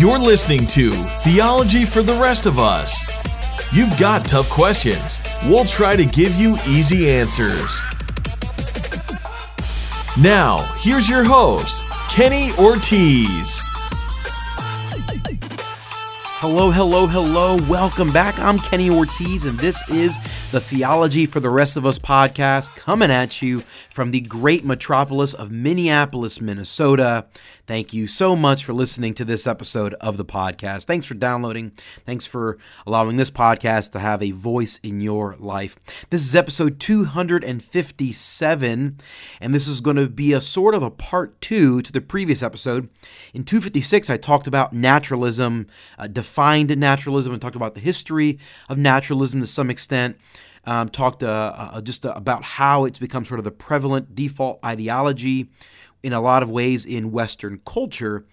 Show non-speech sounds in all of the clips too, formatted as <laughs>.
You're listening to Theology for the Rest of Us. You've got tough questions. We'll try to give you easy answers. Now, here's your host, Kenny Ortiz. Hello, hello, hello. Welcome back. I'm Kenny Ortiz, and this is the Theology for the Rest of Us podcast coming at you from the great metropolis of Minneapolis, Minnesota. Thank you so much for listening to this episode of the podcast. Thanks for downloading. Thanks for allowing this podcast to have a voice in your life. This is episode 257, and this is going to be a sort of a part two to the previous episode. In 256, I talked about naturalism, uh, defined naturalism, and talked about the history of naturalism to some extent um, talked uh, uh, just uh, about how it's become sort of the prevalent default ideology in a lot of ways in Western culture.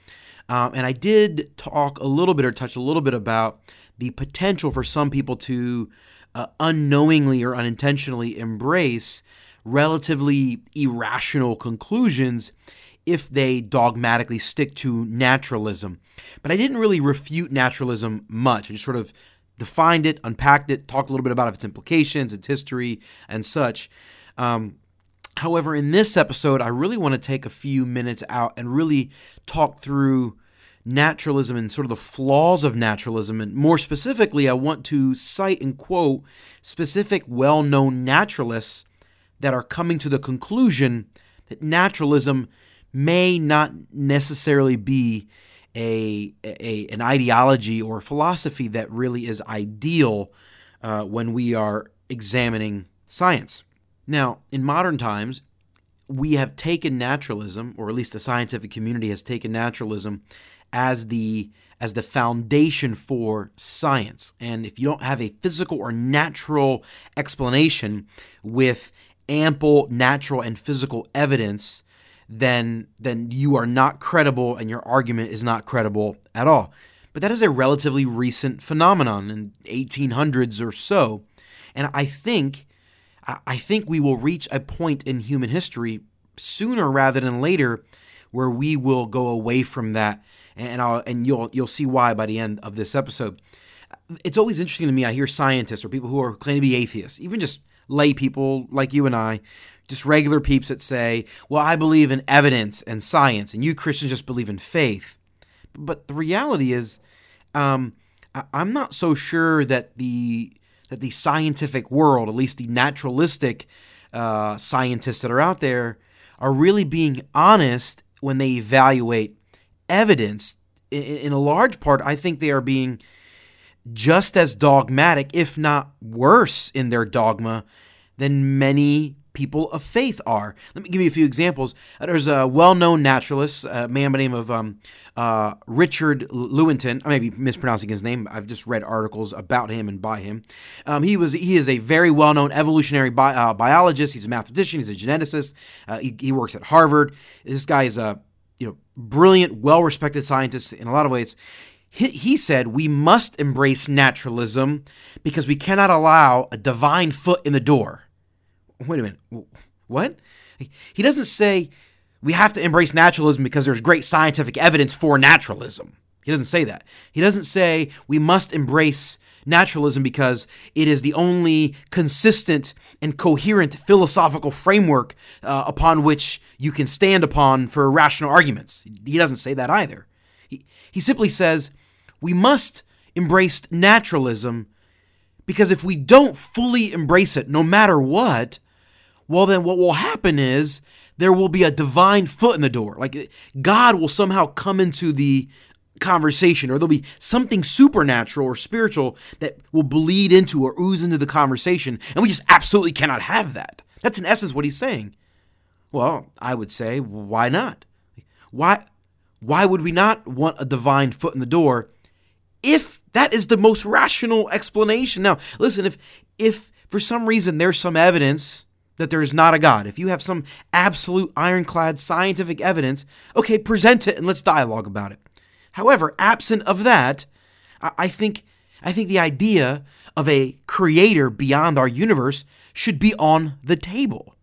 Um, and I did talk a little bit or touch a little bit about the potential for some people to uh, unknowingly or unintentionally embrace relatively irrational conclusions if they dogmatically stick to naturalism. But I didn't really refute naturalism much. I just sort of defined it, unpacked it, talked a little bit about its implications, its history, and such. Um, however, in this episode, I really want to take a few minutes out and really talk through naturalism and sort of the flaws of naturalism. And more specifically, I want to cite and quote specific well known naturalists that are coming to the conclusion that naturalism may not necessarily be a, a an ideology or philosophy that really is ideal uh, when we are examining science. Now, in modern times, we have taken naturalism, or at least the scientific community has taken naturalism as the as the foundation for science. And if you don't have a physical or natural explanation with ample natural and physical evidence then then you are not credible and your argument is not credible at all. But that is a relatively recent phenomenon in 1800s or so. And I think I think we will reach a point in human history sooner rather than later where we will go away from that and I'll, and you'll you'll see why by the end of this episode. It's always interesting to me I hear scientists or people who are claim to be atheists, even just lay people like you and I just regular peeps that say, well, I believe in evidence and science, and you Christians just believe in faith. But the reality is, um, I'm not so sure that the that the scientific world, at least the naturalistic uh, scientists that are out there, are really being honest when they evaluate evidence. In, in a large part, I think they are being just as dogmatic, if not worse, in their dogma than many people of faith are. Let me give you a few examples. Uh, there's a well-known naturalist, a man by the name of um, uh, Richard Lewontin. I may be mispronouncing his name. I've just read articles about him and by him. Um, he was he is a very well-known evolutionary bi- uh, biologist. He's a mathematician. He's a geneticist. Uh, he, he works at Harvard. This guy is a you know brilliant, well-respected scientist in a lot of ways. He, he said we must embrace naturalism because we cannot allow a divine foot in the door wait a minute, what? He doesn't say we have to embrace naturalism because there's great scientific evidence for naturalism. He doesn't say that. He doesn't say we must embrace naturalism because it is the only consistent and coherent philosophical framework uh, upon which you can stand upon for rational arguments. He doesn't say that either. He, he simply says we must embrace naturalism because if we don't fully embrace it, no matter what, well, then what will happen is there will be a divine foot in the door. Like God will somehow come into the conversation, or there'll be something supernatural or spiritual that will bleed into or ooze into the conversation. And we just absolutely cannot have that. That's in essence what he's saying. Well, I would say, why not? Why why would we not want a divine foot in the door if that is the most rational explanation? Now, listen, if if for some reason there's some evidence that there is not a God, if you have some absolute ironclad scientific evidence, okay, present it and let's dialogue about it. However, absent of that, I think I think the idea of a creator beyond our universe should be on the table.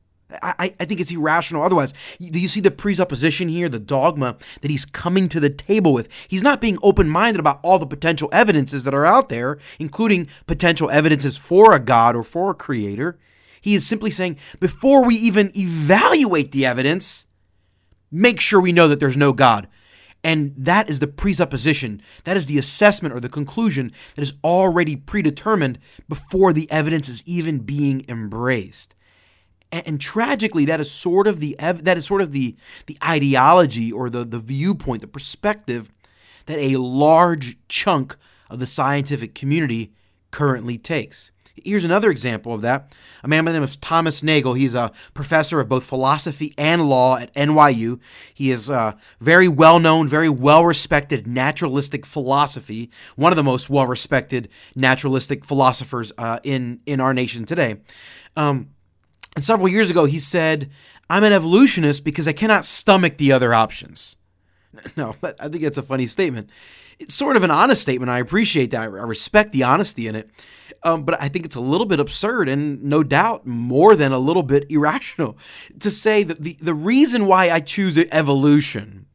I, I think it's irrational otherwise. Do you see the presupposition here, the dogma that he's coming to the table with? He's not being open minded about all the potential evidences that are out there, including potential evidences for a God or for a creator. He is simply saying, before we even evaluate the evidence, make sure we know that there's no God. And that is the presupposition, that is the assessment or the conclusion that is already predetermined before the evidence is even being embraced. And, tragically, that is sort of the that is sort of the the ideology or the the viewpoint, the perspective that a large chunk of the scientific community currently takes. Here's another example of that. A man by the name of Thomas Nagel. He's a professor of both philosophy and law at NYU. He is a very well known, very well respected naturalistic philosophy, one of the most well respected naturalistic philosophers uh, in, in our nation today. Um, and several years ago, he said, I'm an evolutionist because I cannot stomach the other options. <laughs> No, but I think that's a funny statement. It's sort of an honest statement. I appreciate that. I respect the honesty in it. Um, but I think it's a little bit absurd and no doubt more than a little bit irrational to say that the, the reason why I choose evolution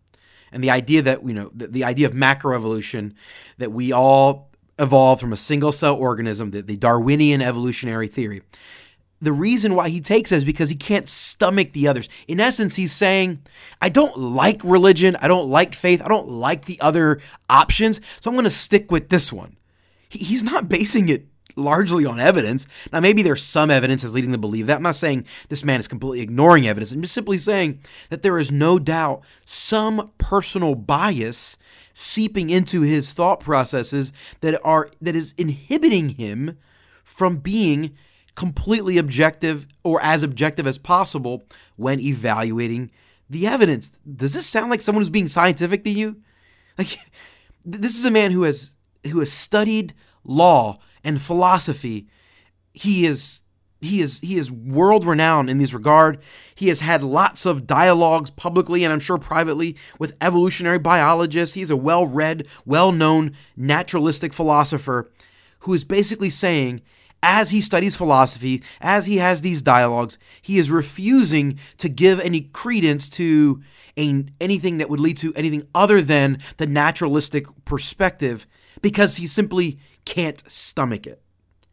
and the idea that, you know, the, the idea of macroevolution, that we all evolved from a single cell organism, the, the Darwinian evolutionary theory the reason why he takes it is because he can't stomach the others. In essence, he's saying, I don't like religion, I don't like faith, I don't like the other options, so I'm going to stick with this one. He's not basing it largely on evidence. Now, maybe there's some evidence that's leading to believe that. I'm not saying this man is completely ignoring evidence. I'm just simply saying that there is no doubt some personal bias seeping into his thought processes that are that is inhibiting him from being completely objective or as objective as possible when evaluating the evidence. Does this sound like someone who's being scientific to you? Like <laughs> this is a man who has who has studied law and philosophy. He is he is he is world renowned in this regard. He has had lots of dialogues publicly and I'm sure privately with evolutionary biologists. He's a well-read, well-known naturalistic philosopher who is basically saying as he studies philosophy, as he has these dialogues, he is refusing to give any credence to a, anything that would lead to anything other than the naturalistic perspective because he simply can't stomach it.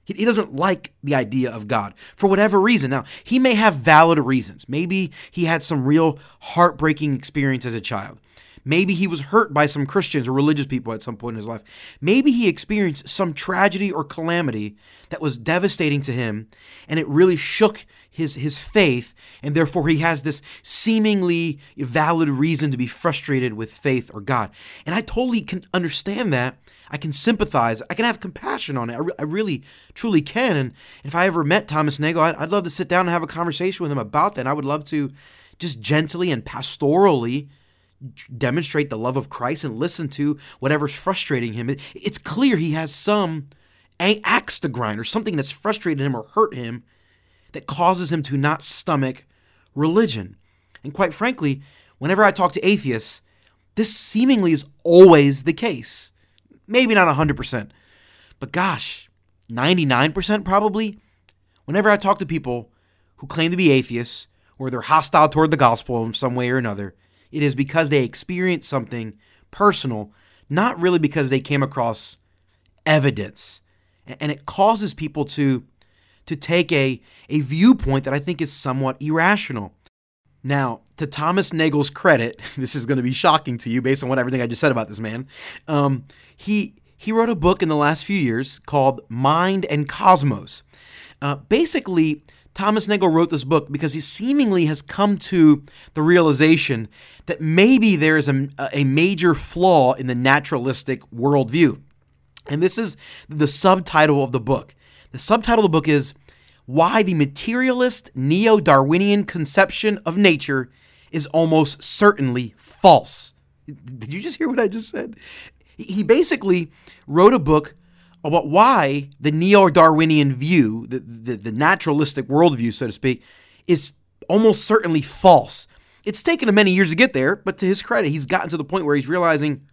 He, he doesn't like the idea of God for whatever reason. Now, he may have valid reasons. Maybe he had some real heartbreaking experience as a child. Maybe he was hurt by some Christians or religious people at some point in his life. Maybe he experienced some tragedy or calamity that was devastating to him and it really shook his, his faith, and therefore he has this seemingly valid reason to be frustrated with faith or God. And I totally can understand that. I can sympathize. I can have compassion on it. I, re- I really, truly can. And if I ever met Thomas Nagel, I'd, I'd love to sit down and have a conversation with him about that. And I would love to just gently and pastorally demonstrate the love of Christ and listen to whatever's frustrating him. It's clear he has some axe to grind or something that's frustrated him or hurt him that causes him to not stomach religion. And quite frankly, whenever I talk to atheists, this seemingly is always the case. Maybe not 100%, but gosh, 99% probably. Whenever I talk to people who claim to be atheists or they're hostile toward the gospel in some way or another, it is because they experienced something personal, not really because they came across evidence. And it causes people to, to take a, a viewpoint that I think is somewhat irrational. Now, to Thomas Nagel's credit, <laughs> this is going to be shocking to you based on what everything I just said about this man. Um, he he wrote a book in the last few years called Mind and Cosmos. Uh, basically, Thomas Nagel wrote this book because he seemingly has come to the realization that maybe there is a, a major flaw in the naturalistic worldview. And this is the subtitle of the book. The subtitle of the book is Why the Materialist Neo Darwinian Conception of Nature is Almost Certainly False. Did you just hear what I just said? He basically wrote a book about why the neo Darwinian view, the, the, the, naturalistic worldview, so to speak, is almost certainly false. It's taken him many years to get there, but to his credit, he's gotten to the point where he's realizing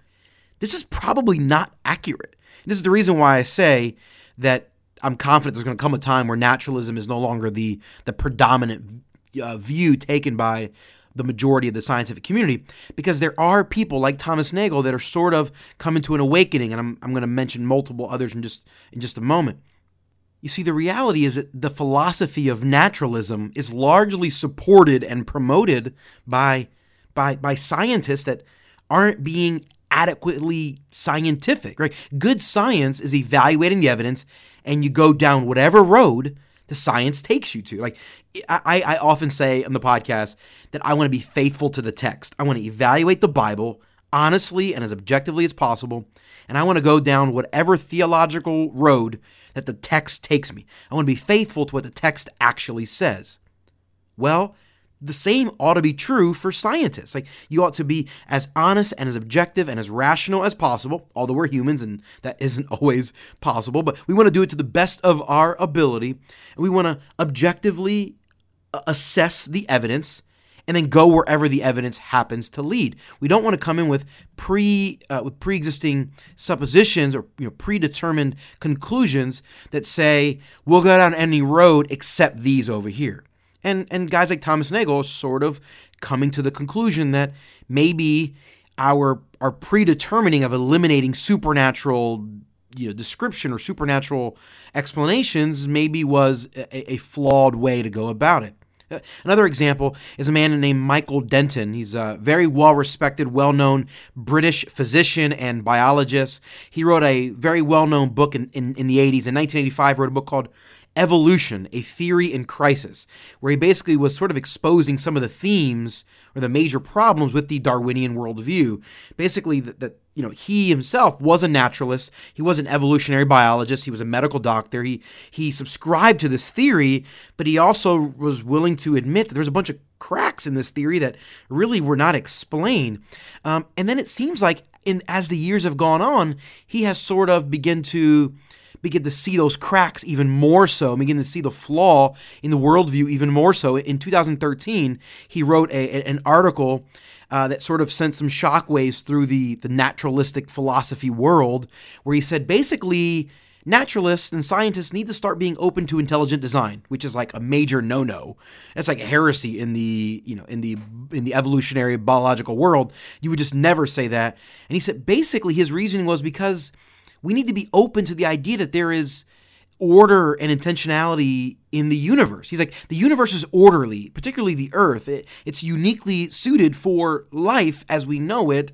this is probably not accurate. And this is the reason why I say that I'm confident there's going to come a time where naturalism is no longer the, the predominant uh, view taken by the majority of the scientific community because there are people like Thomas Nagel that are sort of coming to an awakening, and I'm, I'm going to mention multiple others in just in just a moment. You see, the reality is that the philosophy of naturalism is largely supported and promoted by by by scientists that aren't being adequately scientific. Right? Good science is evaluating the evidence, and you go down whatever road the science takes you to. Like I, I often say on the podcast that I want to be faithful to the text. I want to evaluate the Bible honestly and as objectively as possible, and I want to go down whatever theological road that the text takes me. I want to be faithful to what the text actually says. Well, the same ought to be true for scientists. Like you ought to be as honest and as objective and as rational as possible, although we're humans and that isn't <laughs> always possible, but we want to do it to the best of our ability. And we want to objectively uh, assess the evidence and then go wherever the evidence happens to lead. We don't want to come in with pre uh, with pre-existing suppositions or you know predetermined conclusions that say we'll go down any road except these over here. And and guys like Thomas Nagel sort of coming to the conclusion that maybe our our predetermining of eliminating supernatural you know description or supernatural explanations maybe was a, a flawed way to go about it. Another example is a man named Michael Denton. He's a very well respected, well known British physician and biologist. He wrote a very well known book in, in, in, the 80s. In 1985, wrote a book called Evolution, a Theory in Crisis, where he basically was sort of exposing some of the themes or the major problems with the Darwinian worldview. Basically, that, that you know he himself was a naturalist, he was an evolutionary biologist, he was a medical doctor. He he subscribed to this theory, but he also was willing to admit that there's a bunch of cracks in this theory that really were not explained. Um, and then it seems like in as the years have gone on, he has sort of begun to begin to see those cracks even more so, begin to see the flaw in the worldview even more so. In 2013, he wrote a, an article uh, that sort of sent some shockwaves through the, the naturalistic philosophy world, where he said basically naturalists and scientists need to start being open to intelligent design, which is like a major no-no. That's like a heresy in the you know in the in the evolutionary biological world. You would just never say that. And he said basically his reasoning was because we need to be open to the idea that there is order and intentionality in the universe. He's like, the universe is orderly, particularly the earth. It, it's uniquely suited for life as we know it.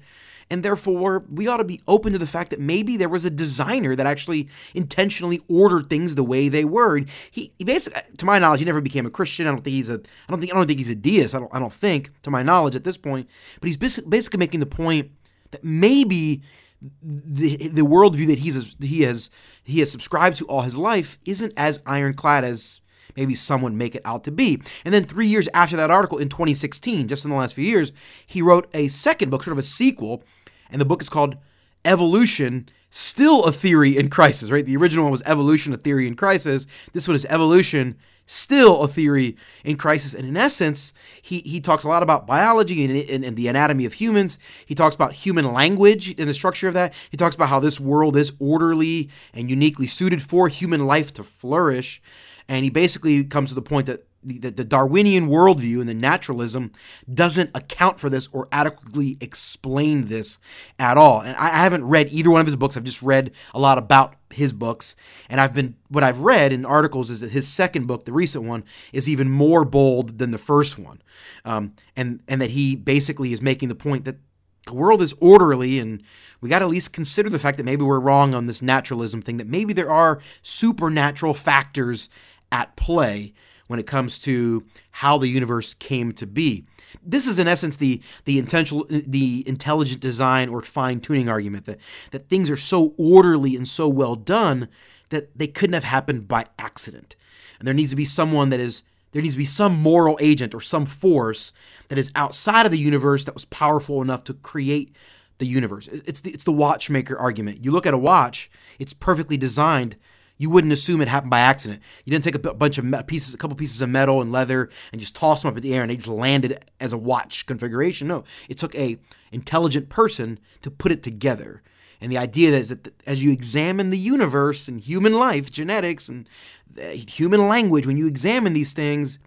And therefore, we ought to be open to the fact that maybe there was a designer that actually intentionally ordered things the way they were. And he, he basically, to my knowledge, he never became a Christian. I don't think he's a, I don't think, I don't think he's a deist. I don't, I don't think, to my knowledge, at this point. But he's basically making the point that maybe the the worldview that he's he has he has subscribed to all his life isn't as ironclad as maybe someone make it out to be. And then three years after that article in 2016, just in the last few years, he wrote a second book, sort of a sequel, and the book is called Evolution. Still a theory in crisis, right? The original one was Evolution, a theory in crisis. This one is Evolution, still a theory in crisis. And in essence, he, he talks a lot about biology and, and, and, the anatomy of humans. He talks about human language and the structure of that. He talks about how this world is orderly and uniquely suited for human life to flourish. And he basically comes to the point that the, the Darwinian worldview and the naturalism doesn't account for this or adequately explain this at all. And I, I haven't read either one of his books. I've just read a lot about his books. And I've been, what I've read in articles is that his second book, the recent one, is even more bold than the first one. Um, and, and that he basically is making the point that the world is orderly and we got to at least consider the fact that maybe we're wrong on this naturalism thing, that maybe there are supernatural factors at play when it comes to how the universe came to be. This is in essence the the intentional the intelligent design or fine tuning argument that that things are so orderly and so well done that they couldn't have happened by accident. And there needs to be someone that is there needs to be some moral agent or some force that is outside of the universe that was powerful enough to create the universe. It's the, it's the watchmaker argument. You look at a watch, it's perfectly designed you wouldn't assume it happened by accident. You didn't take a bunch of pieces, a couple pieces of metal and leather, and just toss them up in the air, and they just landed as a watch configuration. No, it took a intelligent person to put it together. And the idea is that as you examine the universe and human life, genetics and human language, when you examine these things,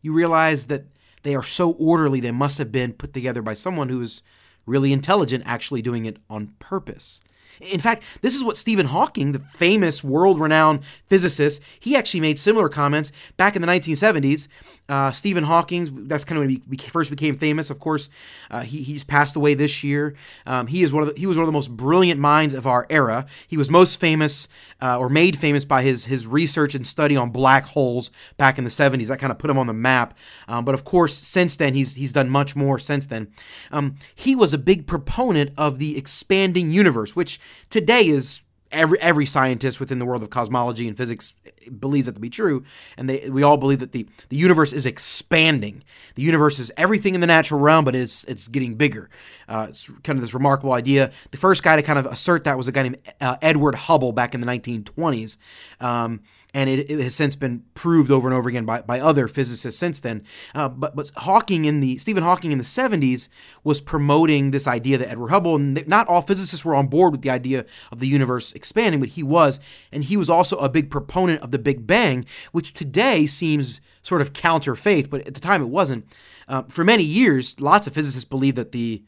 you realize that they are so orderly, they must have been put together by someone who is really intelligent, actually doing it on purpose. In fact, this is what Stephen Hawking, the famous world renowned physicist, he actually made similar comments back in the 1970s. Uh, Stephen Hawking, that's kind of when he first became famous. Of course, uh, he, he's passed away this year. Um, he is one of the, he was one of the most brilliant minds of our era. He was most famous uh, or made famous by his his research and study on black holes back in the 70s. That kind of put him on the map. Um, but of course, since then he's he's done much more since then. Um, he was a big proponent of the expanding universe, which today is every every scientist within the world of cosmology and physics believes that to be true, and they we all believe that the the universe is expanding. The universe is everything in the natural realm, but it's it's getting bigger. Uh, it's kind of this remarkable idea. The first guy to kind of assert that was a guy named uh, Edward Hubble back in the 1920s. Um, and it, it, has since been proved over and over again by, by other physicists since then. Uh, but but Hawking in the Stephen Hawking in the 70s was promoting this idea that Edward Hubble and not all physicists were on board with the idea of the universe expanding, but he was, and he was also a big proponent of the Big Bang, which today seems sort of counter faith, but at the time it wasn't. Uh, for many years, lots of physicists believed that the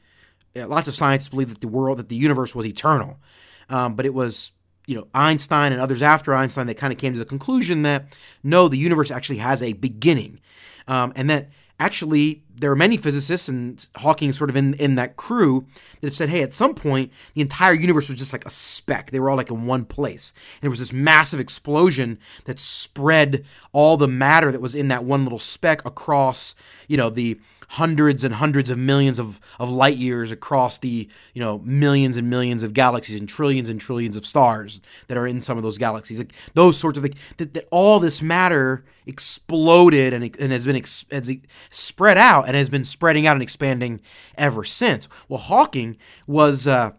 uh, lots of scientists believed that the world that the universe was eternal, um, but it was you know Einstein and others after Einstein that kind of came to the conclusion that no, the universe actually has a beginning, um, and that actually there are many physicists and Hawking sort of in in that crew that have said, hey, at some point the entire universe was just like a speck. They were all like in one place. And there was this massive explosion that spread all the matter that was in that one little speck across, you know, the hundreds and hundreds of millions of, of light years across the you know millions and millions of galaxies and trillions and trillions of stars that are in some of those galaxies. Like those sorts of things that, that all this matter exploded and, and has been ex, has spread out and has been spreading out and expanding ever since. Well hawking was uh,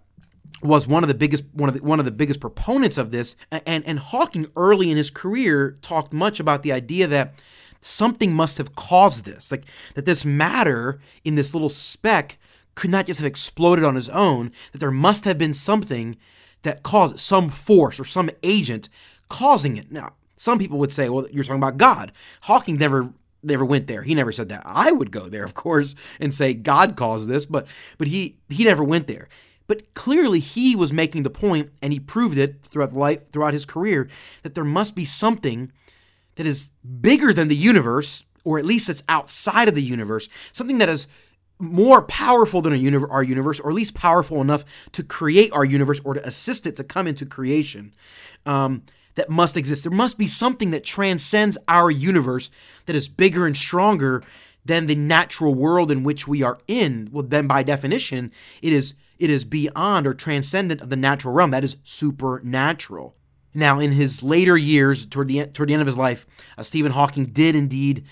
was one of the biggest one of the, one of the biggest proponents of this and and Hawking early in his career talked much about the idea that something must have caused this. Like that this matter in this little speck could not just have exploded on its own, that there must have been something that caused some force or some agent causing it. Now, some people would say, well, you're talking about God. Hawking never never went there. He never said that. I would go there, of course, and say God caused this, but but he he never went there. But clearly he was making the point, and he proved it throughout life, throughout his career, that there must be something that is bigger than the universe, or at least that's outside of the universe, something that is more powerful than our universe, or at least powerful enough to create our universe or to assist it to come into creation, um, that must exist. There must be something that transcends our universe that is bigger and stronger than the natural world in which we are in. Well, then by definition, it is it is beyond or transcendent of the natural realm. That is supernatural. Now, in his later years, toward the toward the end of his life, uh, Stephen Hawking did indeed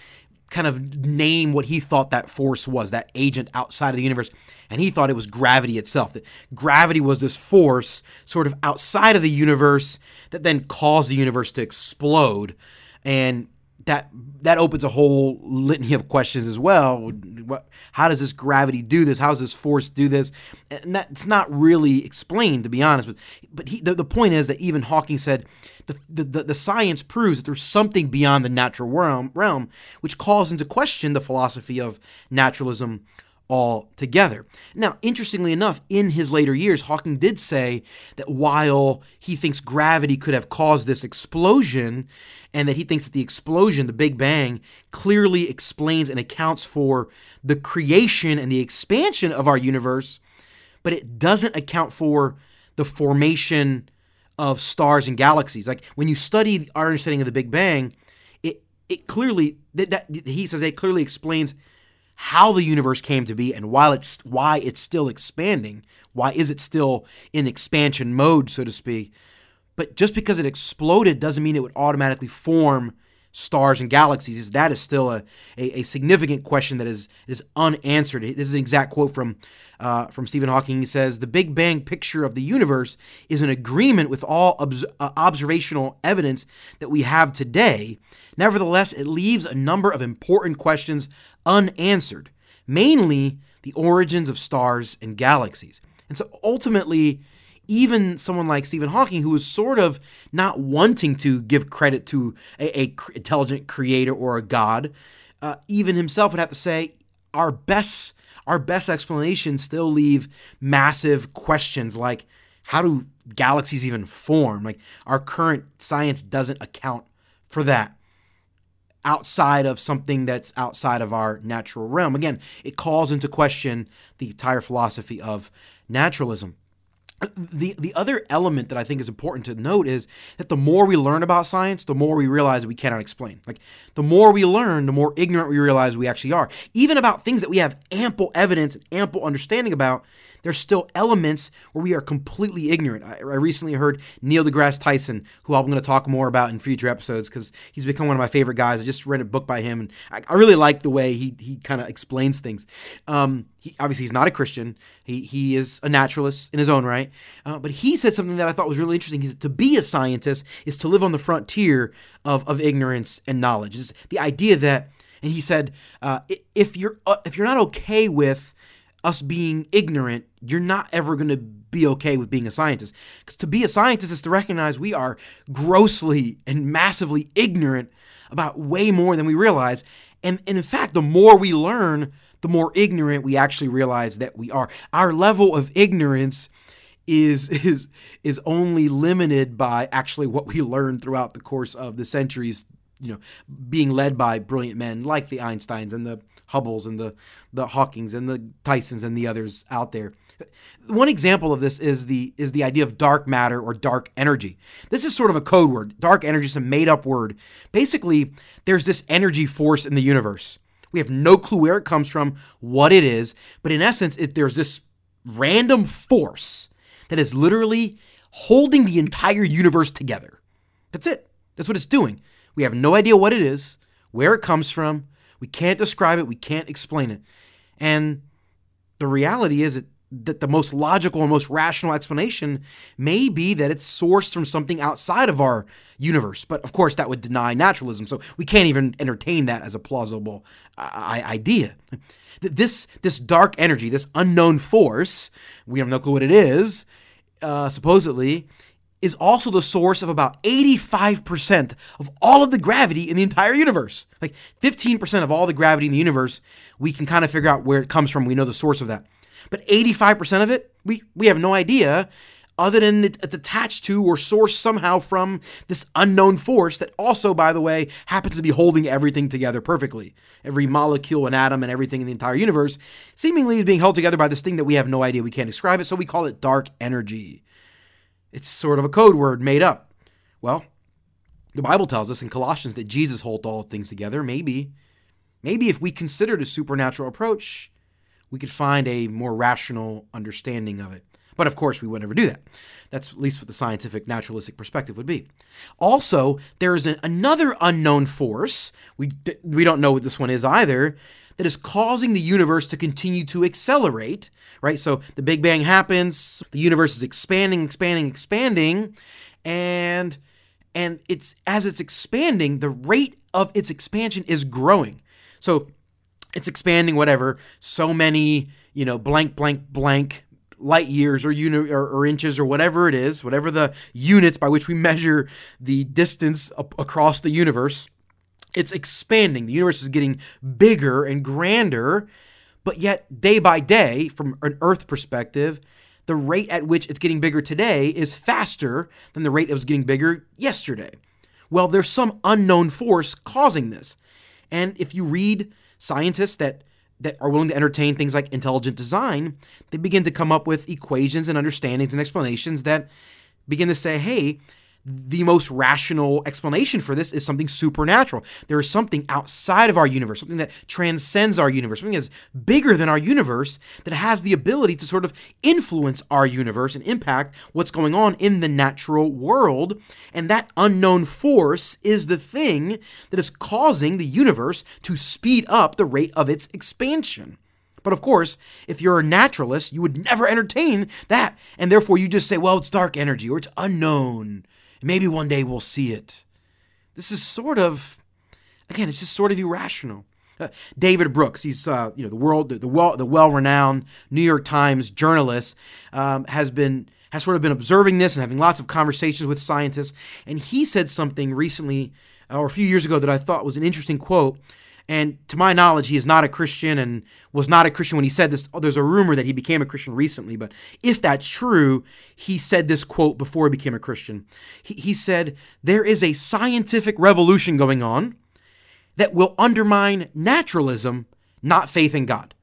kind of name what he thought that force was, that agent outside of the universe, and he thought it was gravity itself. That gravity was this force sort of outside of the universe that then caused the universe to explode, and that that opens a whole litany of questions as well. What, how does this gravity do this? How does this force do this? And that's not really explained, to be honest. But but he, the, the point is that even Hawking said the, the, the science proves that there's something beyond the natural realm, realm, which calls into question the philosophy of naturalism altogether. Now, interestingly enough, in his later years, Hawking did say that while he thinks gravity could have caused this explosion, and that he thinks that the explosion, the Big Bang, clearly explains and accounts for the creation and the expansion of our universe, but it doesn't account for the formation of stars and galaxies. Like when you study our understanding of the Big Bang, it it clearly that, that he says it clearly explains how the universe came to be and while it's why it's still expanding. Why is it still in expansion mode, so to speak? But just because it exploded doesn't mean it would automatically form stars and galaxies. That is still a, a, a significant question that is is unanswered. This is an exact quote from uh, from Stephen Hawking. He says, "The Big Bang picture of the universe is an agreement with all obs- uh, observational evidence that we have today. Nevertheless, it leaves a number of important questions unanswered, mainly the origins of stars and galaxies." And so ultimately, even someone like Stephen Hawking, who was sort of not wanting to give credit to a, a intelligent creator or a god, uh, even himself would have to say our best our best explanations still leave massive questions like how do galaxies even form? Like our current science doesn't account for that outside of something that's outside of our natural realm. Again, it calls into question the entire philosophy of naturalism. The, the other element that I think is important to note is that the more we learn about science, the more we realize we cannot explain. Like, the more we learn, the more ignorant we realize we actually are. Even about things that we have ample evidence and ample understanding about, there's still elements where we are completely ignorant. I, I recently heard Neil deGrasse Tyson, who I'm going to talk more about in future episodes because he's become one of my favorite guys. I just read a book by him, and I, I really like the way he he kind of explains things. Um, he, obviously, he's not a Christian. He he is a naturalist in his own right, uh, but he said something that I thought was really interesting. He said, to be a scientist is to live on the frontier of of ignorance and knowledge. It's the idea that, and he said, uh, if you're uh, if you're not okay with us being ignorant, you're not ever going to be okay with being a scientist. Because to be a scientist is to recognize we are grossly and massively ignorant about way more than we realize. And, and in fact, the more we learn, the more ignorant we actually realize that we are. Our level of ignorance is <laughs> is is only limited by actually what we learned throughout the course of the centuries you know being led by brilliant men like the Einsteins and the Hubbles and the the Hawkings and the Tysons and the others out there. One example of this is the is the idea of dark matter or dark energy. This is sort of a code word. Dark energy is a made up word. Basically, there's this energy force in the universe. We have no clue where it comes from, what it is, but in essence, it, there's this random force that is literally holding the entire universe together. That's it. That's what it's doing. We have no idea what it is, where it comes from, we can't describe it, we can't explain it. And the reality is that, the most logical and most rational explanation may be that it's sourced from something outside of our universe. But of course, that would deny naturalism. So we can't even entertain that as a plausible uh, idea. This, this dark energy, this unknown force, we have no clue what it is, uh, supposedly, is also the source of about 85% of all of the gravity in the entire universe. Like 15% of all the gravity in the universe, we can kind of figure out where it comes from. We know the source of that. But 85% of it, we, we have no idea other than it's attached to or sourced somehow from this unknown force that also, by the way, happens to be holding everything together perfectly. Every molecule and atom and everything in the entire universe seemingly is being held together by this thing that we have no idea. We can't describe it, so we call it dark energy. It's sort of a code word made up. Well, the Bible tells us in Colossians that Jesus holds all things together. Maybe, maybe if we considered a supernatural approach, we could find a more rational understanding of it. But of course, we would never do that. That's at least what the scientific naturalistic perspective would be. Also, there is an, another unknown force, we, we don't know what this one is either, that is causing the universe to continue to accelerate right? So the Big Bang happens, the universe is expanding, expanding, expanding, and and it's as it's expanding, the rate of its expansion is growing. So it's expanding whatever, so many, you know, blank blank blank light years or, uni- or, or, inches or whatever it is, whatever the units by which we measure the distance across the universe, it's expanding. The universe is getting bigger and grander but yet, day by day, from an Earth perspective, the rate at which it's getting bigger today is faster than the rate it was getting bigger yesterday. Well, there's some unknown force causing this. And if you read scientists that that are willing to entertain things like intelligent design, they begin to come up with equations and understandings and explanations that begin to say, hey, the most rational explanation for this is something supernatural. There is something outside of our universe, something that transcends our universe, something that's bigger than our universe that has the ability to sort of influence our universe and impact what's going on in the natural world. And that unknown force is the thing that is causing the universe to speed up the rate of its expansion. But of course, if you're a naturalist, you would never entertain that. And therefore, you just say, well, it's dark energy or it's unknown Maybe one day we'll see it. This is sort of, again, it's just sort of irrational. Uh, David Brooks, he's uh, you know the world the, the well the well renowned New York Times journalist, um, has been has sort of been observing this and having lots of conversations with scientists. And he said something recently uh, or a few years ago that I thought was an interesting quote. And to my knowledge, he is not a Christian and was not a Christian when he said this. Oh, there's a rumor that he became a Christian recently, but if that's true, he said this quote before he became a Christian. He, he said, There is a scientific revolution going on that will undermine naturalism, not faith in God,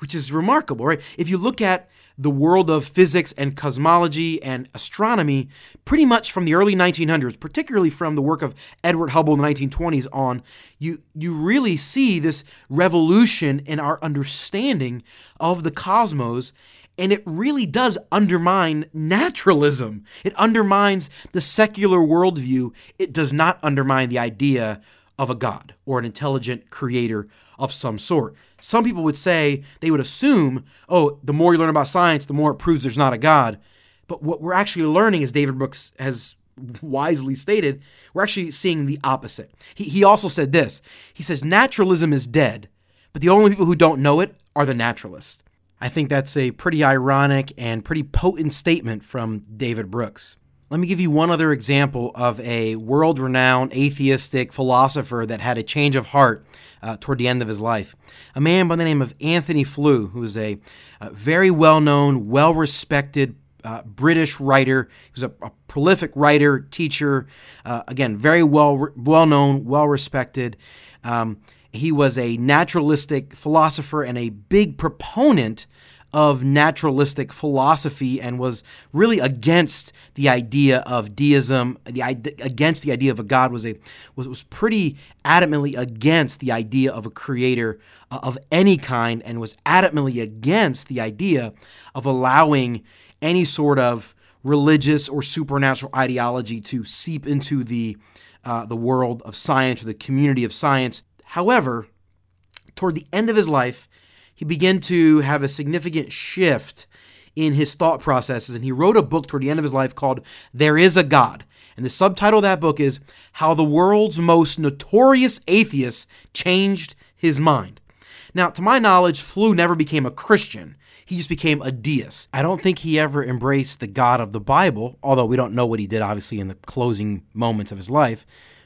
which is remarkable, right? If you look at the world of physics and cosmology and astronomy pretty much from the early 1900s, particularly from the work of Edward Hubble in the 1920s on, you, you really see this revolution in our understanding of the cosmos. And it really does undermine naturalism. It undermines the secular worldview. It does not undermine the idea of a God or an intelligent creator of some sort. Some people would say, they would assume, oh, the more you learn about science, the more it proves there's not a God. But what we're actually learning, as David Brooks has wisely stated, we're actually seeing the opposite. He, he also said this He says, naturalism is dead, but the only people who don't know it are the naturalists. I think that's a pretty ironic and pretty potent statement from David Brooks. Let me give you one other example of a world renowned atheistic philosopher that had a change of heart uh, toward the end of his life. A man by the name of Anthony Flew, who was a, a very well known, well respected uh, British writer. He was a, a prolific writer, teacher, uh, again, very well well known, well respected. Um, he was a naturalistic philosopher and a big proponent of naturalistic philosophy and was really against the idea of deism, the against the idea of a god was a was was pretty adamantly against the idea of a creator uh, of any kind and was adamantly against the idea of allowing any sort of religious or supernatural ideology to seep into the uh, the world of science or the community of science. However, toward the end of his life, he began to have a significant shift in his thought processes, and he wrote a book toward the end of his life called There Is a God. And the subtitle of that book is How the World's Most Notorious Atheist Changed His Mind. Now, to my knowledge, Flew never became a Christian. He just became a deist. I don't think he ever embraced the God of the Bible, although we don't know what he did, obviously, in the closing moments of his life.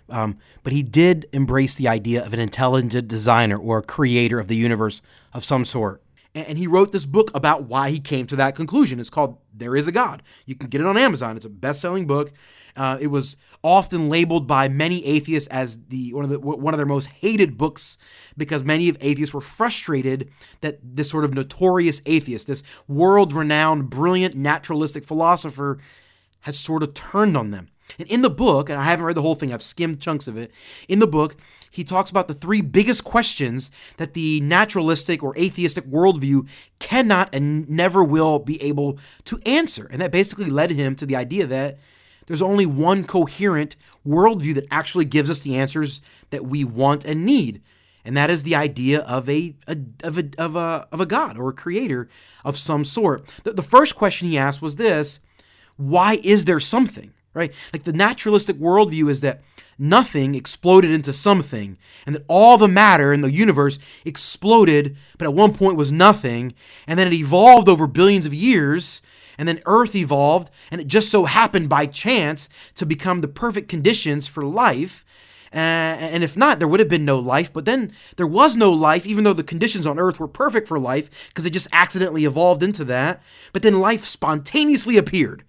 Um, but he did embrace the idea of an intelligent designer or a creator of the universe of some sort. And he wrote this book about why he came to that conclusion. It's called There Is a God. You can get it on Amazon. It's a best selling book. Uh, it was often labeled by many atheists as the one of the one of their most hated books because many of atheists were frustrated that this sort of notorious atheist, this world-renowned, brilliant naturalistic philosopher, had sort of turned on them. And in the book, and I haven't read the whole thing, I've skimmed chunks of it. In the book, he talks about the three biggest questions that the naturalistic or atheistic worldview cannot and never will be able to answer. And that basically led him to the idea that there's only one coherent worldview that actually gives us the answers that we want and need. And that is the idea of a, a of a of a of a God or a creator of some sort. The, the first question he asked was this: Why is there something? Right? Like the naturalistic worldview is that nothing exploded into something, and that all the matter in the universe exploded, but at one point was nothing, and then it evolved over billions of years, and then Earth evolved, and it just so happened by chance to become the perfect conditions for life. And if not, there would have been no life. But then there was no life, even though the conditions on Earth were perfect for life, because it just accidentally evolved into that. But then life spontaneously appeared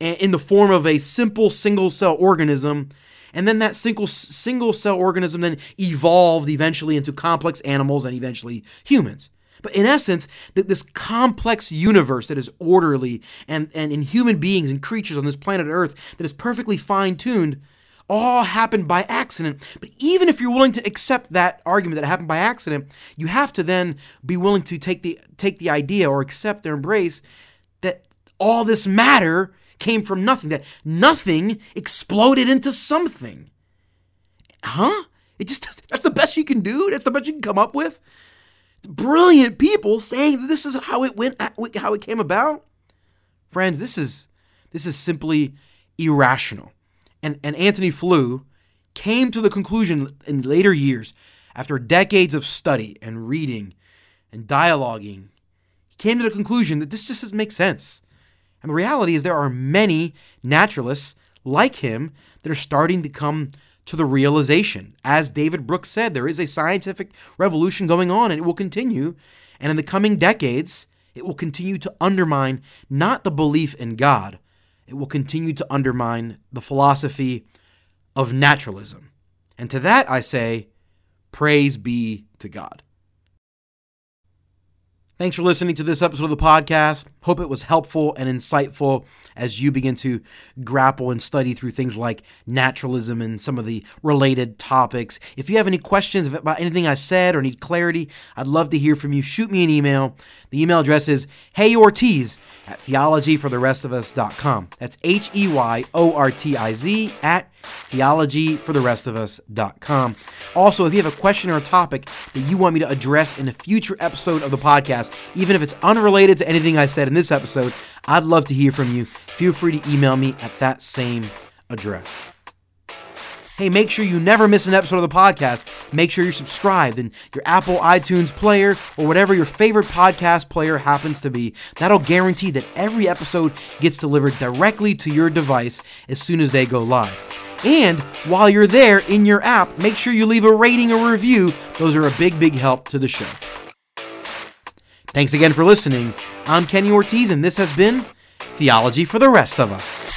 in the form of a simple single cell organism and then that single single cell organism then evolved eventually into complex animals and eventually humans but in essence that this complex universe that is orderly and, and in human beings and creatures on this planet earth that is perfectly fine-tuned all happened by accident. But even if you're willing to accept that argument that it happened by accident, you have to then be willing to take the take the idea or accept or embrace that all this matter came from nothing, that nothing exploded into something. Huh? It just that's the best you can do? That's the best you can come up with? Brilliant people saying this is how it went uh, how it came about? Friends, this is this is simply irrational. And and Anthony Flew came to the conclusion in later years after decades of study and reading and dialoguing, he came to the conclusion that this just doesn't make sense. And the reality is, there are many naturalists like him that are starting to come to the realization. As David Brooks said, there is a scientific revolution going on and it will continue. And in the coming decades, it will continue to undermine not the belief in God, it will continue to undermine the philosophy of naturalism. And to that I say, praise be to God. Thanks for listening to this episode of the podcast. Hope it was helpful and insightful as you begin to grapple and study through things like naturalism and some of the related topics. If you have any questions about anything I said or need clarity, I'd love to hear from you. Shoot me an email. The email address is heyortiz at theologyfortherestofus.com. That's H E Y O R T I Z at theologyfortherestofus.com. Also, if you have a question or a topic that you want me to address in a future episode of the podcast, even if it's unrelated to anything I said in this episode, I'd love to hear from you. Feel free to email me at that same address. Hey, make sure you never miss an episode of the podcast. Make sure you're subscribed in your Apple iTunes player or whatever your favorite podcast player happens to be. That'll guarantee that every episode gets delivered directly to your device as soon as they go live. And while you're there in your app, make sure you leave a rating or review. Those are a big, big help to the show. Thanks again for listening. I'm Kenny Ortiz, and this has been Theology for the Rest of Us.